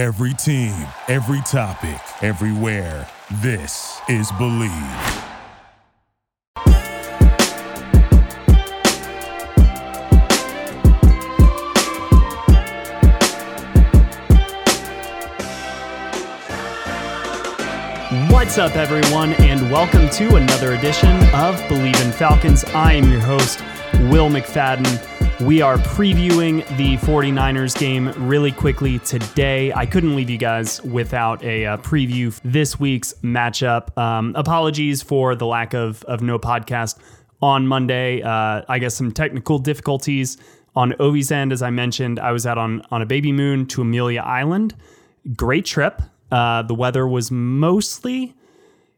Every team, every topic, everywhere. This is Bleav. What's up, everyone, and welcome to another edition of Bleav in Falcons. I am your host, Will McFadden. We are previewing the 49ers game really quickly today. I couldn't leave you guys without a uh, preview this week's matchup. Um, apologies for the lack of, of no podcast on Monday. Uh, I guess some technical difficulties on Ovi's end. As I mentioned, I was out on, on a baby moon to Amelia Island. Great trip. Uh, the weather was mostly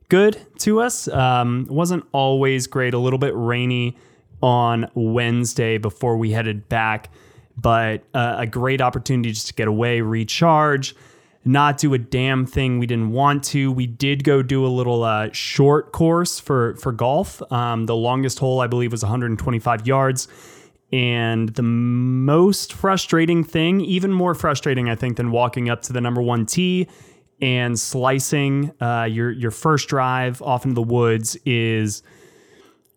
good to us. Um, wasn't always great, a little bit rainy on Wednesday before we headed back, but uh, a great opportunity just to get away, recharge, not do a damn thing we didn't want to. We did go do a little uh, short course for for golf. Um, the longest hole I believe was 125 yards. And the most frustrating thing, even more frustrating, I think, than walking up to the number one tee and slicing uh, your your first drive off into the woods is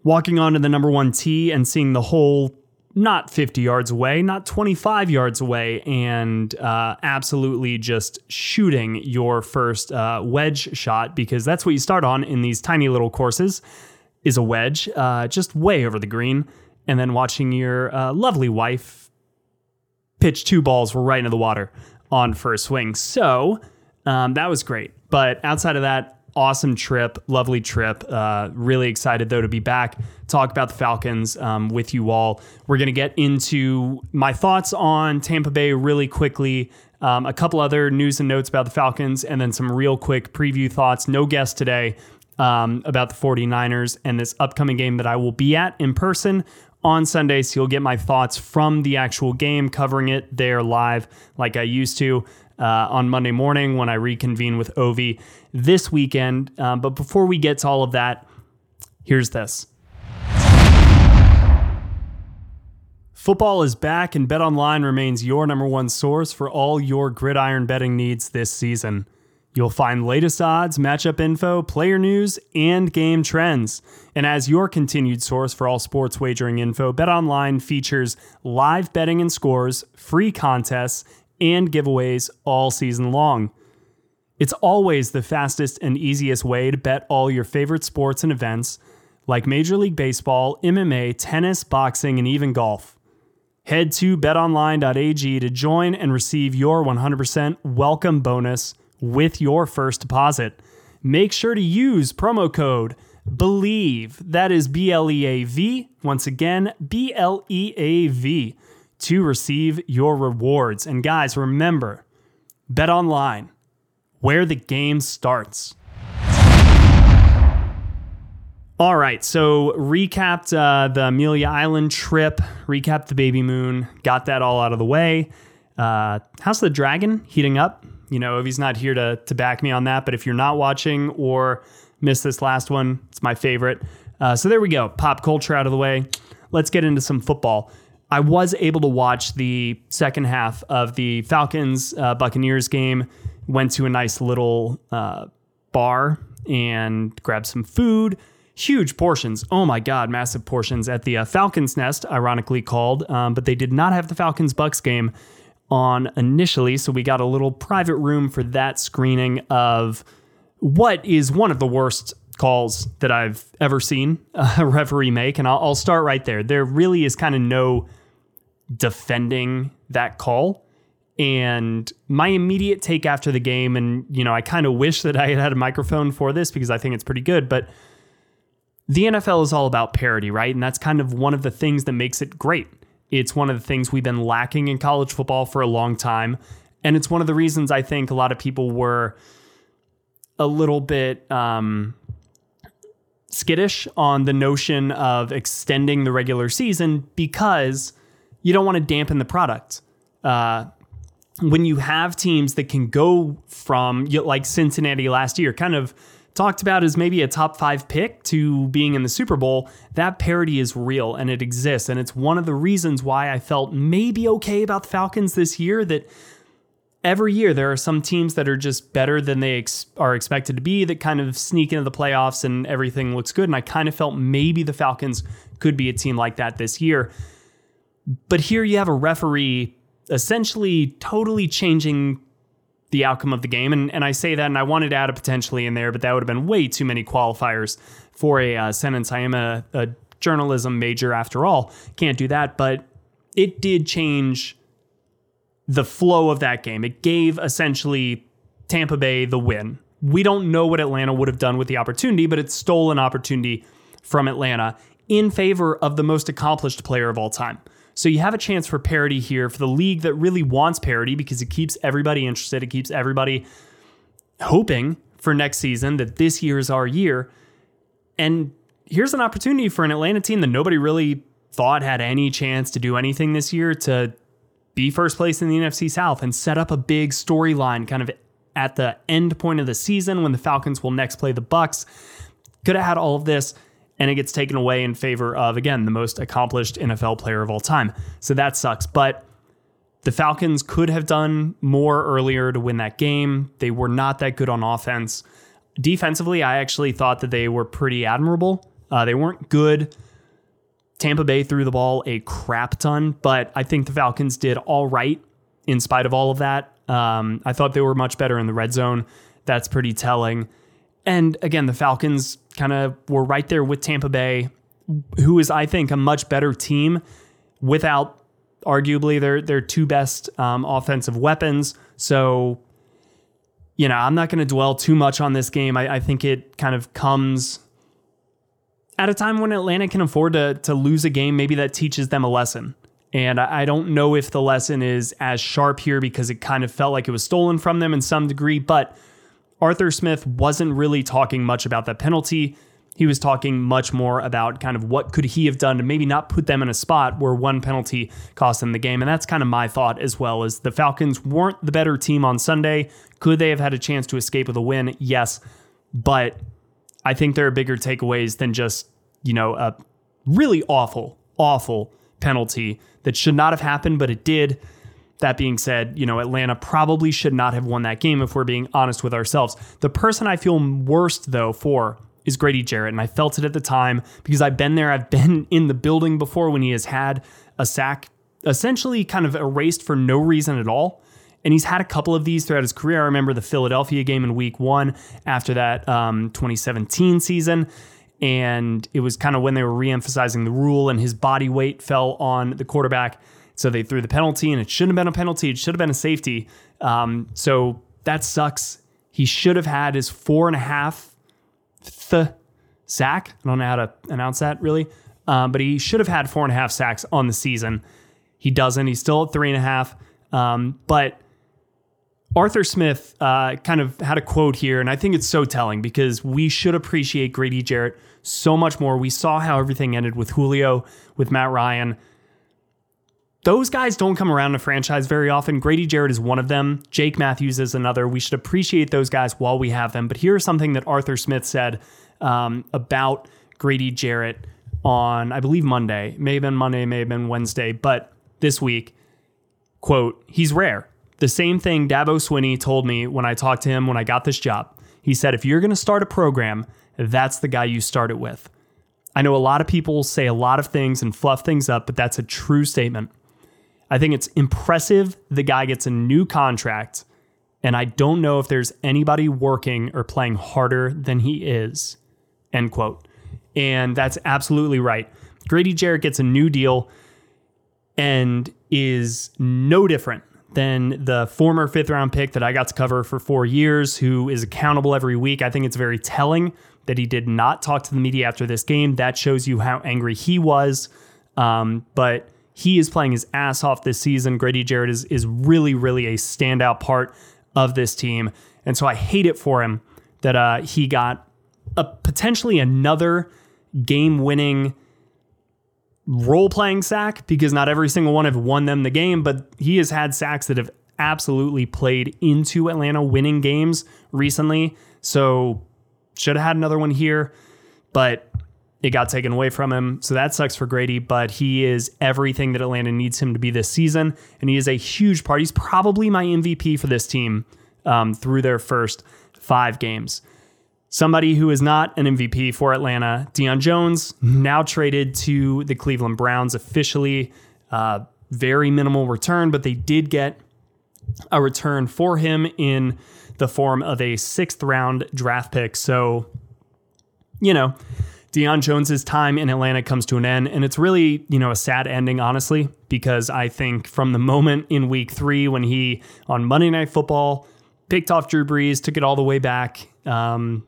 walking onto the number one tee and seeing the hole not 50 yards away, not 25 yards away, and uh, absolutely just shooting your first uh, wedge shot because that's what you start on in these tiny little courses is a wedge, uh, just way over the green, and then watching your uh, lovely wife pitch two balls right into the water on first swing. So um, that was great. But outside of that, awesome trip, lovely trip. Uh, really excited though to be back, talk about the Falcons um, with you all. We're going to get into my thoughts on Tampa Bay really quickly. Um, a couple other news and notes about the Falcons, and then some real quick preview thoughts. No guest today um, about the 49ers and this upcoming game that I will be at in person on Sunday. So you'll get my thoughts from the actual game, covering it there live like I used to uh, on Monday morning when I reconvene with Ovi this weekend. Um, but before we get to all of that, here's this. Football is back, and BetOnline remains your number one source for all your gridiron betting needs this season. You'll find latest odds, matchup info, player news, and game trends. And as your continued source for all sports wagering info, BetOnline features live betting and scores, free contests, and giveaways all season long. It's always the fastest and easiest way to bet all your favorite sports and events like Major League Baseball, MMA, tennis, boxing, and even golf. Head to betonline.ag to join and receive your 100% welcome bonus with your first deposit. Make sure to use promo code BLEAV, that is B L E A V, once again, B L E A V to receive your rewards. And guys, remember, bet online where the game starts. All right, so recapped uh, the Amelia Island trip, recapped the baby moon, got that all out of the way. Uh, how's the dragon heating up? You know, if he's not here to to back me on that, but if you're not watching or missed this last one, it's my favorite. Uh, so there we go, pop culture out of the way. Let's get into some football. I was able to watch the second half of the Falcons uh, Buccaneers game. Went to a nice little uh, bar and grabbed some food. Huge portions. Oh my God, massive portions at the uh, Falcons Nest, ironically called. Um, but they did not have the Falcons Bucks game on initially. So we got a little private room for that screening of what is one of the worst calls that I've ever seen a referee make. And I'll, I'll start right there. There really is kind of no defending that call. And my immediate take after the game, and you know, I kind of wish that I had had a microphone for this because I think it's pretty good, but the NFL is all about parity, right? And that's kind of one of the things that makes it great. It's one of the things we've been lacking in college football for a long time. And it's one of the reasons I think a lot of people were a little bit um, skittish on the notion of extending the regular season because you don't want to dampen the product. Uh, when you have teams that can go from like Cincinnati last year, kind of talked about as maybe a top five pick to being in the Super Bowl, that parity is real and it exists. And it's one of the reasons why I felt maybe okay about the Falcons this year that every year there are some teams that are just better than they ex- are expected to be that kind of sneak into the playoffs and everything looks good. And I kind of felt maybe the Falcons could be a team like that this year. But here you have a referee essentially totally changing the outcome of the game. And, and I say that, and I wanted to add a potentially in there, but that would have been way too many qualifiers for a uh, sentence. I am a, a journalism major after all. Can't do that. But it did change the flow of that game. It gave essentially Tampa Bay the win. We don't know what Atlanta would have done with the opportunity, but it stole an opportunity from Atlanta in favor of the most accomplished player of all time. So you have a chance for parity here for the league that really wants parity because it keeps everybody interested. It keeps everybody hoping for next season that this year is our year. And here's an opportunity for an Atlanta team that nobody really thought had any chance to do anything this year to be first place in the NFC South and set up a big storyline kind of at the end point of the season when the Falcons will next play the Bucks. Could have had all of this and it gets taken away in favor of again the most accomplished NFL player of all time. So that sucks, but the Falcons could have done more earlier to win that game. They were not that good on offense. Defensively, I actually thought that they were pretty admirable. Uh, they weren't good Tampa Bay threw the ball a crap ton, but I think the Falcons did all right in spite of all of that. Um, I thought they were much better in the red zone. That's pretty telling. And again, the Falcons kind of were right there with Tampa Bay, who is, I think, a much better team without arguably their their two best um, offensive weapons. So, you know, I'm not going to dwell too much on this game. I, I think it kind of comes at a time when Atlanta can afford to, to lose a game, maybe that teaches them a lesson. And I don't know if the lesson is as sharp here because it kind of felt like it was stolen from them in some degree. But Arthur Smith wasn't really talking much about that penalty. He was talking much more about kind of what could he have done to maybe not put them in a spot where one penalty cost them the game. And that's kind of my thought as well as the Falcons weren't the better team on Sunday. Could they have had a chance to escape with a win? Yes. But I think there are bigger takeaways than just, you know, a really awful, awful penalty that should not have happened, but it did. That being said, you know, Atlanta probably should not have won that game if we're being honest with ourselves. The person I feel worst, though, for is Grady Jarrett. And I felt it at the time because I've been there. I've been in the building before when he has had a sack essentially kind of erased for no reason at all. And he's had a couple of these throughout his career. I remember the Philadelphia game in week one after that um, 2017 season. And it was kind of when they were reemphasizing the rule, and his body weight fell on the quarterback. So they threw the penalty, and it shouldn't have been a penalty. It should have been a safety. Um, so that sucks. He should have had his four and a half th sack. I don't know how to announce that really, um, but he should have had four and a half sacks on the season. He doesn't. He's still at three and a half. Um, but Arthur Smith uh, kind of had a quote here, and I think it's so telling because we should appreciate Grady Jarrett so much more. We saw how everything ended with Julio, with Matt Ryan. Those guys don't come around in a franchise very often. Grady Jarrett is one of them. Jake Matthews is another. We should appreciate those guys while we have them. But here's something that Arthur Smith said um, about Grady Jarrett on, I believe, Monday. May have been Monday, may have been Wednesday, but this week. Quote, he's rare. The same thing Dabo Swinney told me when I talked to him when I got this job. He said, if you're going to start a program, that's the guy you start it with. I know a lot of people say a lot of things and fluff things up, but that's a true statement. I think it's impressive the guy gets a new contract, and I don't know if there's anybody working or playing harder than he is. End quote. And that's absolutely right. Grady Jarrett gets a new deal and is no different than the former fifth round pick that I got to cover for four years, who is accountable every week. I think it's very telling that he did not talk to the media after this game. That shows you how angry he was. Um, but he is playing his ass off this season. Grady Jarrett is, is really, really a standout part of this team. And so I hate it for him that uh, he got a potentially another game winning role playing sack because not every single one have won them the game, but he has had sacks that have absolutely played into Atlanta winning games recently. So should have had another one here, but it got taken away from him. So that sucks for Grady, but he is everything that Atlanta needs him to be this season. And he is a huge part. He's probably my MVP for this team um, through their first five games. Somebody who is not an MVP for Atlanta, Deion Jones, now traded to the Cleveland Browns officially. Uh, very minimal return, but they did get a return for him in the form of a sixth round draft pick. So, you know, Deion Jones's time in Atlanta comes to an end, and it's really you know a sad ending, honestly, because I think from the moment in Week Three when he on Monday Night Football picked off Drew Brees, took it all the way back, um,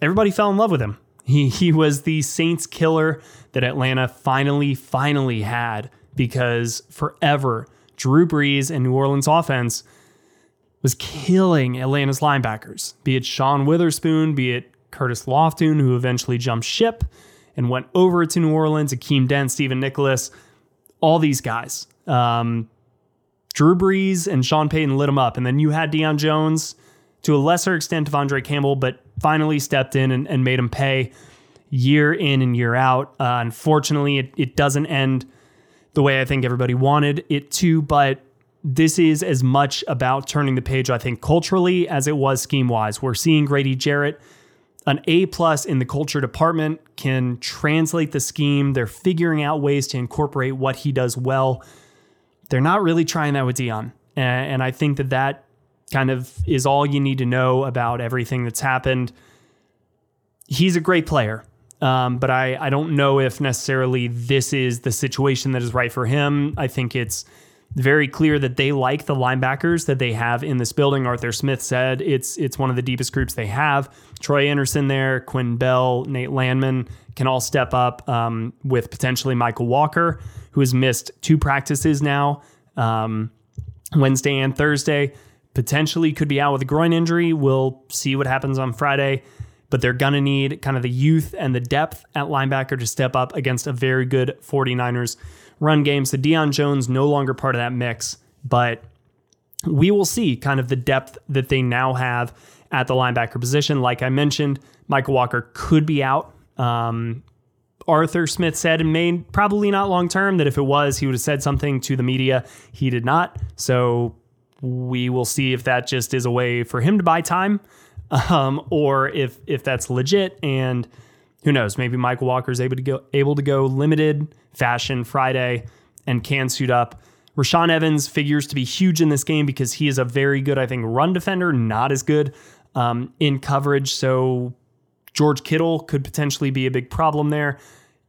everybody fell in love with him. He he was the Saints killer that Atlanta finally finally had because forever Drew Brees and New Orleans offense was killing Atlanta's linebackers, be it Sean Witherspoon, be it Curtis Lofton, who eventually jumped ship and went over to New Orleans, Akeem Dent, Stephen Nicholas, all these guys. Um, Drew Brees and Sean Payton lit him up. And then you had Deion Jones, to a lesser extent, De'Vondre Campbell, but finally stepped in and, and made him pay year in and year out. Uh, unfortunately, it, it doesn't end the way I think everybody wanted it to, but this is as much about turning the page, I think, culturally as it was scheme wise. We're seeing Grady Jarrett an A plus in the culture department can translate the scheme. They're figuring out ways to incorporate what he does well. They're not really trying that with Deion. And I think that that kind of is all you need to know about everything that's happened. He's a great player, um, but I, I don't know if necessarily this is the situation that is right for him. I think it's very clear that they like the linebackers that they have in this building. Arthur Smith said it's it's one of the deepest groups they have. Troy Andersen there, Quinn Bell, Nate Landman can all step up um, with potentially Mykal Walker, who has missed two practices now, um, Wednesday and Thursday. Potentially could be out with a groin injury. We'll see what happens on Friday. But they're going to need kind of the youth and the depth at linebacker to step up against a very good 49ers run game. So Deion Jones no longer part of that mix, but we will see kind of the depth that they now have at the linebacker position. Like I mentioned, Mykal Walker could be out. Um, Arthur Smith said, and may probably not long term, that if it was, he would have said something to the media. He did not. So we will see if that just is a way for him to buy time, um, or if if that's legit. And who knows? Maybe Mykal Walker is able to go able to go limited fashion Friday and can suit up. Rashaan Evans figures to be huge in this game because he is a very good, I think, run defender, not as good um, in coverage. So George Kittle could potentially be a big problem there.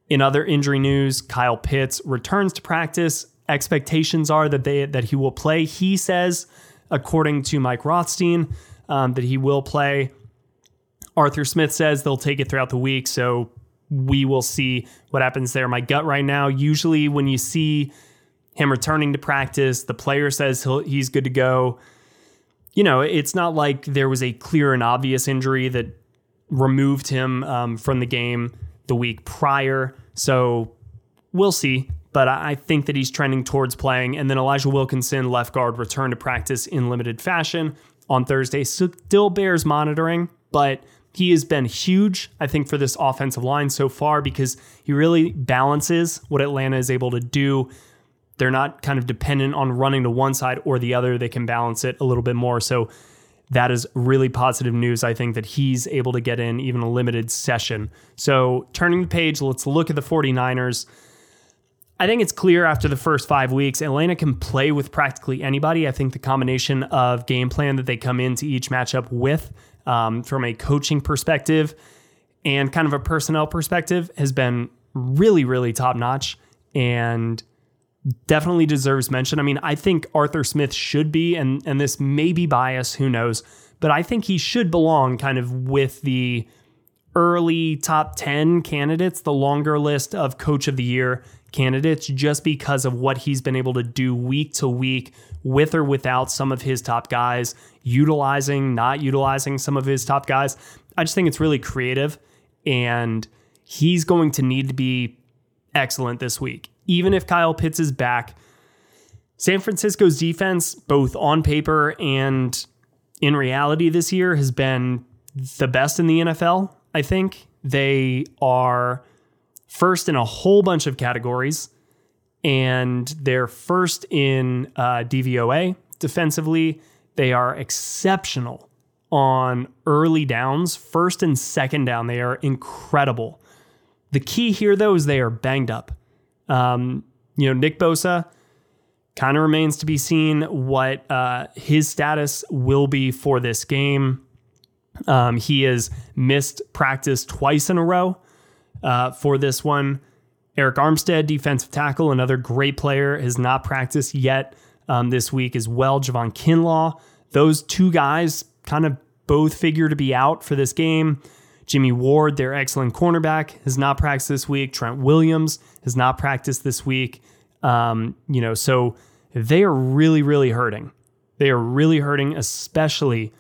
In other injury news, Kyle Pitts returns to practice. Expectations are that they that he will play. He says, according to Mike Rothstein, um, that he will play. Arthur Smith says they'll take it throughout the week. So we will see what happens there. My gut right now, usually when you see him returning to practice, the player says he's good to go. You know, it's not like there was a clear and obvious injury that removed him um, from the game the week prior. So we'll see. But I think that he's trending towards playing. And then Elijah Wilkinson, left guard, returned to practice in limited fashion on Thursday. Still bears monitoring, but he has been huge, I think, for this offensive line so far because he really balances what Atlanta is able to do. They're not kind of dependent on running to one side or the other. They can balance it a little bit more. So that is really positive news. I think that he's able to get in even a limited session. So turning the page, let's look at the 49ers. I think it's clear after the first five weeks, Atlanta can play with practically anybody. I think the combination of game plan that they come into each matchup with um, from a coaching perspective and kind of a personnel perspective has been really, really top notch and definitely deserves mention. I mean, I think Arthur Smith should be, and and this may be bias, who knows, but I think he should belong kind of with the early top 10 candidates, the longer list of coach of the year candidates, just because of what he's been able to do week to week with or without some of his top guys, utilizing, not utilizing some of his top guys. I just think it's really creative and he's going to need to be excellent this week. Even if Kyle Pitts is back, San Francisco's defense, both on paper and in reality this year, has been the best in the NFL. I think they are first in a whole bunch of categories, and they're first in uh, DVOA defensively. They are exceptional on early downs, first and second down. They are incredible. The key here, though, is they are banged up. Um, you know, Nick Bosa kind of remains to be seen what uh, his status will be for this game. Um, he has missed practice twice in a row uh, for this one. Arik Armstead, defensive tackle, another great player, has not practiced yet um, this week as well. Javon Kinlaw, those two guys kind of both figure to be out for this game. Jimmie Ward, their excellent cornerback, has not practiced this week. Trent Williams has not practiced this week. Um, you know, so they are really, really hurting. They are really hurting, especially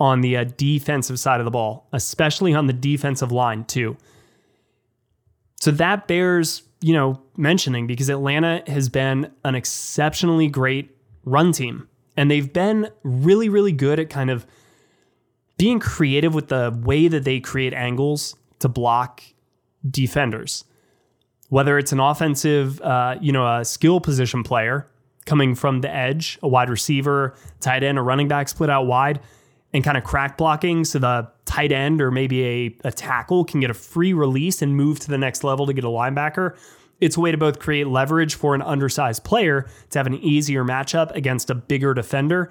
on the uh, defensive side of the ball, especially on the defensive line, too. So that bears, you know, mentioning because Atlanta has been an exceptionally great run team. And they've been really, really good at kind of being creative with the way that they create angles to block defenders. Whether it's an offensive, uh, you know, a skill position player coming from the edge, a wide receiver, tight end, a running back split out wide, and kind of crack blocking so the tight end or maybe a, a tackle can get a free release and move to the next level to get a linebacker. It's a way to both create leverage for an undersized player to have an easier matchup against a bigger defender.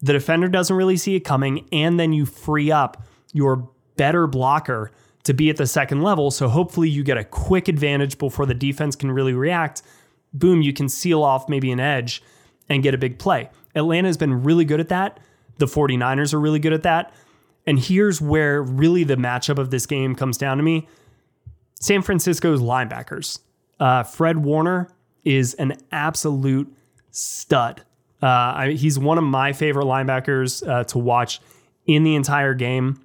The defender doesn't really see it coming, and then you free up your better blocker to be at the second level. So hopefully you get a quick advantage before the defense can really react. Boom, you can seal off maybe an edge and get a big play. Atlanta has been really good at that. The 49ers are really good at that. And here's where really the matchup of this game comes down to me San Francisco's linebackers. Uh, Fred Warner is an absolute stud. Uh, I, he's one of my favorite linebackers uh, to watch in the entire game.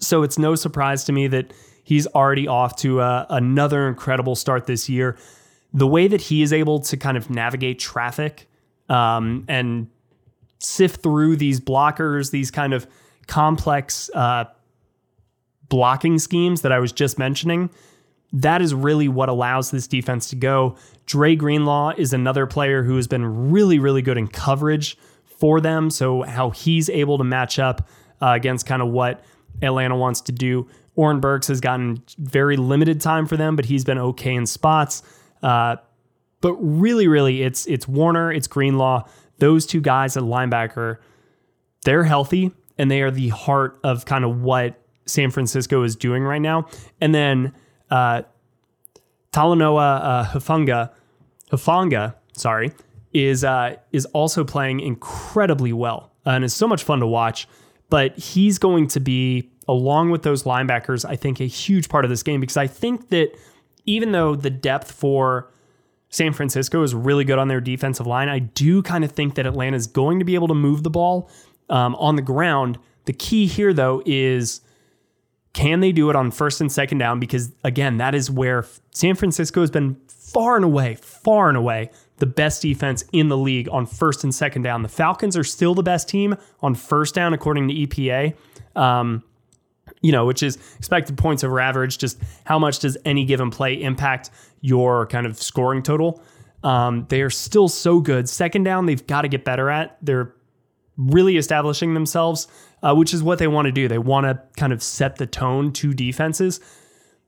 So it's no surprise to me that he's already off to uh, another incredible start this year. The way that he is able to kind of navigate traffic um, and sift through these blockers, these kind of complex uh, blocking schemes that I was just mentioning. That is really what allows this defense to go. Dre Greenlaw is another player who has been really, really good in coverage for them. So, how he's able to match up uh, against kind of what Atlanta wants to do. Oren Burks has gotten very limited time for them, but he's been okay in spots. Uh, but really, really, it's it's Warner, it's Greenlaw those two guys at linebacker, they're healthy and they are the heart of kind of what San Francisco is doing right now. And then uh, Talanoa uh, Hufanga, Hufanga, sorry, is uh, is also playing incredibly well and is so much fun to watch. But he's going to be along with those linebackers, I think, a huge part of this game because I think that even though the depth for San Francisco is really good on their defensive line. I do kind of think that Atlanta is going to be able to move the ball um, on the ground. The key here, though, is can they do it on first and second down? Because again, that is where San Francisco has been far and away, far and away the best defense in the league on first and second down. The Falcons are still the best team on first down, according to EPA. Um, you know, which is expected points over average. Just how much does any given play impact your kind of scoring total? Um, they are still so good. Second down, they've got to get better at. They're really establishing themselves, uh, which is what they want to do. They want to kind of set the tone to defenses.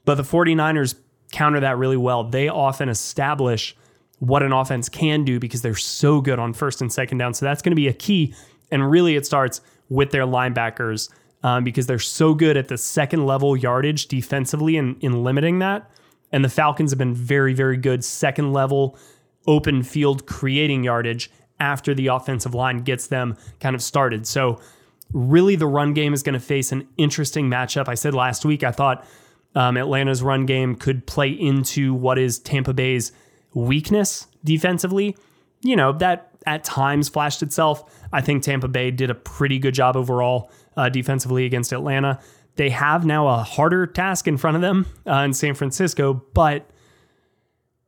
But the 49ers counter that really well. They often establish what an offense can do because they're so good on first and second down. So that's going to be a key. And really, it starts with their linebackers um, because they're so good at the second level yardage defensively and in, in limiting that. And the Falcons have been very, very good second level open field creating yardage after the offensive line gets them kind of started. So, really, the run game is going to face an interesting matchup. I said last week, I thought um, Atlanta's run game could play into what is Tampa Bay's weakness defensively. You know, that at times flashed itself. I think Tampa Bay did a pretty good job overall uh, defensively against Atlanta. They have now a harder task in front of them uh, in San Francisco, but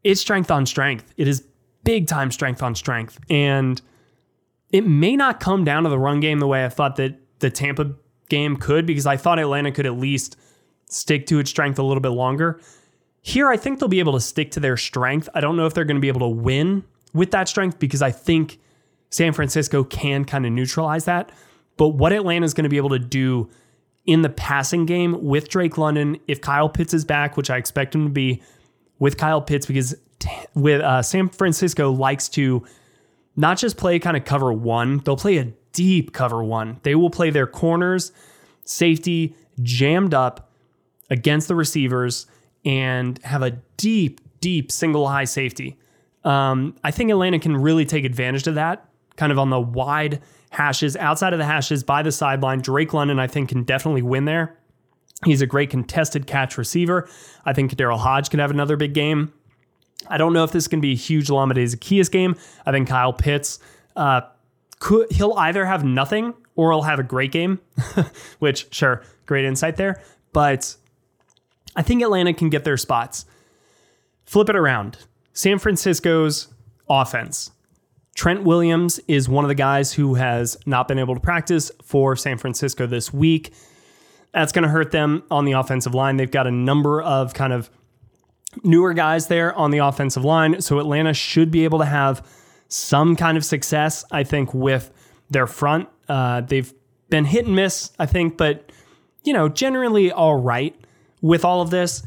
it's strength on strength. It is big time strength on strength. And it may not come down to the run game the way I thought that the Tampa game could, because I thought Atlanta could at least stick to its strength a little bit longer. Here, I think they'll be able to stick to their strength. I don't know if they're going to be able to win with that strength because I think San Francisco can kind of neutralize that. But what Atlanta is going to be able to do in the passing game with Drake London, if Kyle Pitts is back, which I expect him to be with Kyle Pitts, because with uh, San Francisco likes to not just play kind of cover one, they'll play a deep cover one. They will play their corners, safety jammed up against the receivers and have a deep, deep single high safety. Um, I think Atlanta can really take advantage of that, kind of on the wide hashes, outside of the hashes, by the sideline. Drake London, I think, can definitely win there. He's a great contested catch receiver. I think Daryl Hodge could have another big game. I don't know if this can be a huge Olamide Zaccheaus game. I think Kyle Pitts, uh, could, he'll either have nothing or he'll have a great game, which, sure, great insight there. But I think Atlanta can get their spots. Flip it around. San Francisco's offense. Trent Williams is one of the guys who has not been able to practice for San Francisco this week. That's going to hurt them on the offensive line. They've got a number of kind of newer guys there on the offensive line. So Atlanta should be able to have some kind of success, I think, with their front. Uh, they've been hit and miss, I think, but, you know, generally all right with all of this.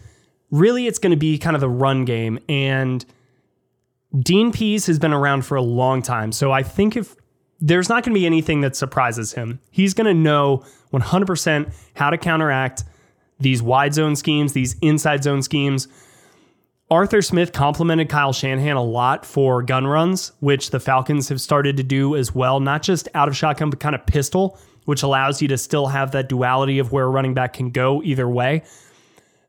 Really, it's going to be kind of the run game. And Dean Pees has been around for a long time. So I think if there's not going to be anything that surprises him, he's going to know 100% how to counteract these wide zone schemes, these inside zone schemes. Arthur Smith complimented Kyle Shanahan a lot for gun runs, which the Falcons have started to do as well, not just out of shotgun, but kind of pistol, which allows you to still have that duality of where a running back can go either way.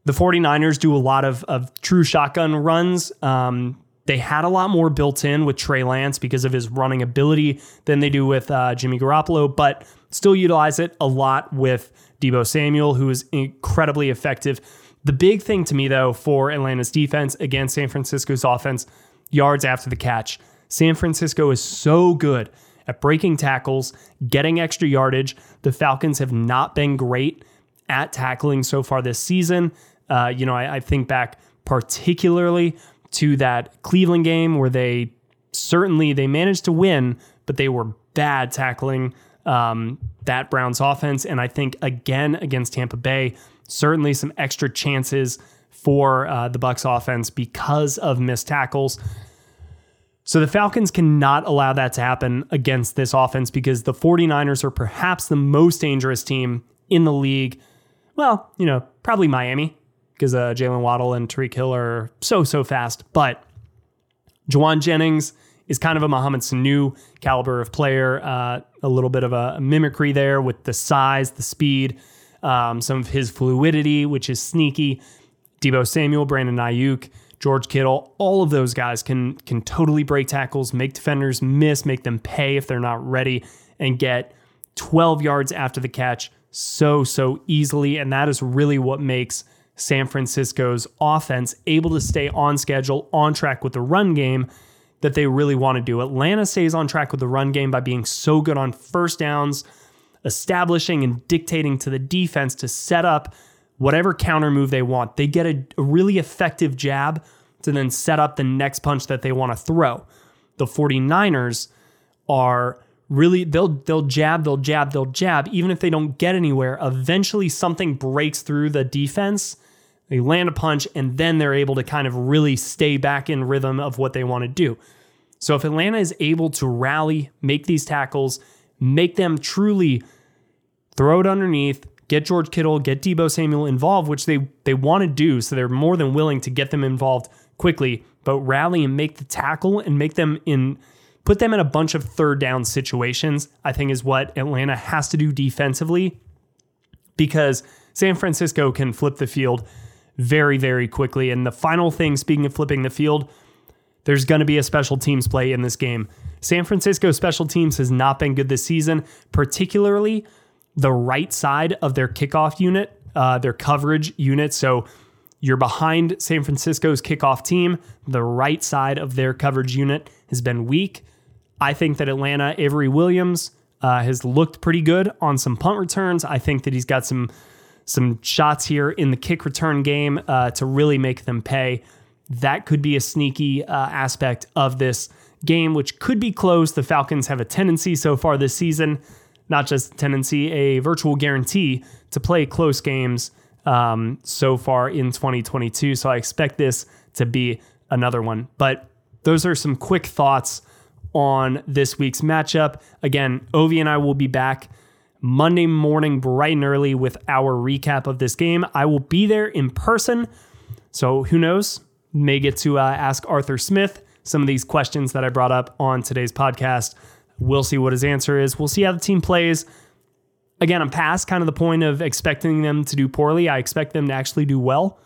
The 49ers do a lot of, of true shotgun runs. Um, they had a lot more built in with Trey Lance because of his running ability than they do with uh, Jimmy Garoppolo, but still utilize it a lot with Deebo Samuel, who is incredibly effective. The big thing to me, though, for Atlanta's defense against San Francisco's offense, yards after the catch. San Francisco is so good at breaking tackles, getting extra yardage. The Falcons have not been great at tackling so far this season. Uh, you know, I, I think back particularly to that Cleveland game where they certainly they managed to win, but they were bad tackling um, that Browns offense. And I think again against Tampa Bay, certainly some extra chances for uh, the Bucks offense because of missed tackles. So the Falcons cannot allow that to happen against this offense because the 49ers are perhaps the most dangerous team in the league. Well, you know, probably Miami because uh, Jaylen Waddle and Tyreek Hill are so, so fast. But Jauan Jennings is kind of a Mohamed Sanu caliber of player, uh, a little bit of a mimicry there with the size, the speed, um, some of his fluidity, which is sneaky. Deebo Samuel, Brandon Aiyuk, George Kittle, all of those guys can can totally break tackles, make defenders miss, make them pay if they're not ready, and get 12 yards after the catch so so easily. And that is really what makes San Francisco's offense able to stay on schedule, on track with the run game that they really want to do. Atlanta stays on track with the run game by being so good on first downs, establishing and dictating to the defense to set up whatever counter move they want. They get a, a really effective jab to then set up the next punch that they want to throw. The 49ers are really they'll they'll jab, they'll jab, they'll jab even if they don't get anywhere. Eventually something breaks through the defense they land a punch, and then they're able to kind of really stay back in rhythm of what they want to do. So if Atlanta is able to rally, make these tackles, make them truly throw it underneath, get George Kittle, get Deebo Samuel involved, which they they want to do, so they're more than willing to get them involved quickly, but rally and make the tackle and make them in put them in a bunch of third down situations, I think is what Atlanta has to do defensively because San Francisco can flip the field very, very quickly. And the final thing, speaking of flipping the field, there's going to be a special teams play in this game. San Francisco special teams has not been good this season, particularly the right side of their kickoff unit, uh, their coverage unit. So you're behind San Francisco's kickoff team. The right side of their coverage unit has been weak. I think that Atlanta, Avery Williams, uh, has looked pretty good on some punt returns. I think that he's got some some shots here in the kick return game uh, to really make them pay. That could be a sneaky uh, aspect of this game, which could be close. The Falcons have a tendency so far this season, not just a tendency, a virtual guarantee to play close games um, so far in 2022. So I expect this to be another one. But those are some quick thoughts on this week's matchup. Again, Ovi and I will be back Monday morning, bright and early, with our recap of this game. I will be there in person. So who knows? May get to uh, ask Arthur Smith some of these questions that I brought up on today's podcast. We'll see what his answer is. We'll see how the team plays. Again, I'm past kind of the point of expecting them to do poorly. I expect them to actually do well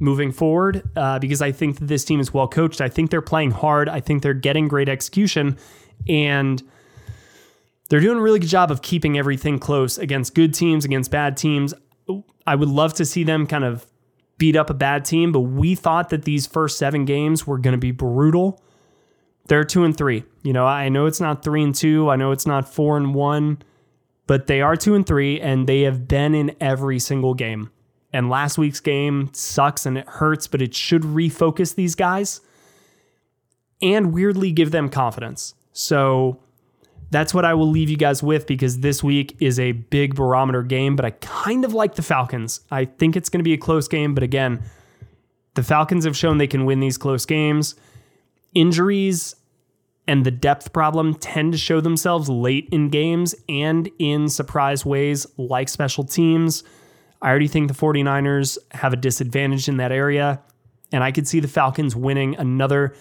moving forward uh, because I think that this team is well coached. I think they're playing hard. I think they're getting great execution. And they're doing a really good job of keeping everything close against good teams, against bad teams. I would love to see them kind of beat up a bad team, but we thought that these first seven games were going to be brutal. They're two and three. You know, I know it's not three and two. I know it's not four and one, but they are two and three, and they have been in every single game. And last week's game sucks and it hurts, but it should refocus these guys and weirdly give them confidence. So that's what I will leave you guys with because this week is a big barometer game, but I kind of like the Falcons. I think it's going to be a close game, but again, the Falcons have shown they can win these close games. Injuries and the depth problem tend to show themselves late in games and in surprise ways like special teams. I already think the 49ers have a disadvantage in that area, and I could see the Falcons winning another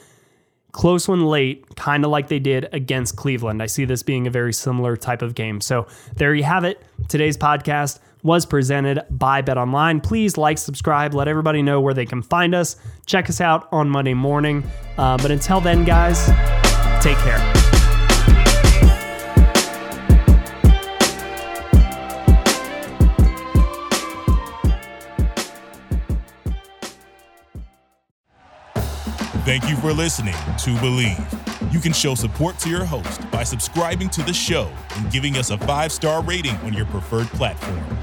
close one late, kind of like they did against Cleveland. I see this being a very similar type of game. So there you have it. Today's podcast was presented by Bet Online. Please like, subscribe, let everybody know where they can find us. Check us out on Monday morning. Uh, but until then, guys, take care. Thank you for listening to Bleav. You can show support to your host by subscribing to the show and giving us a five star rating on your preferred platform.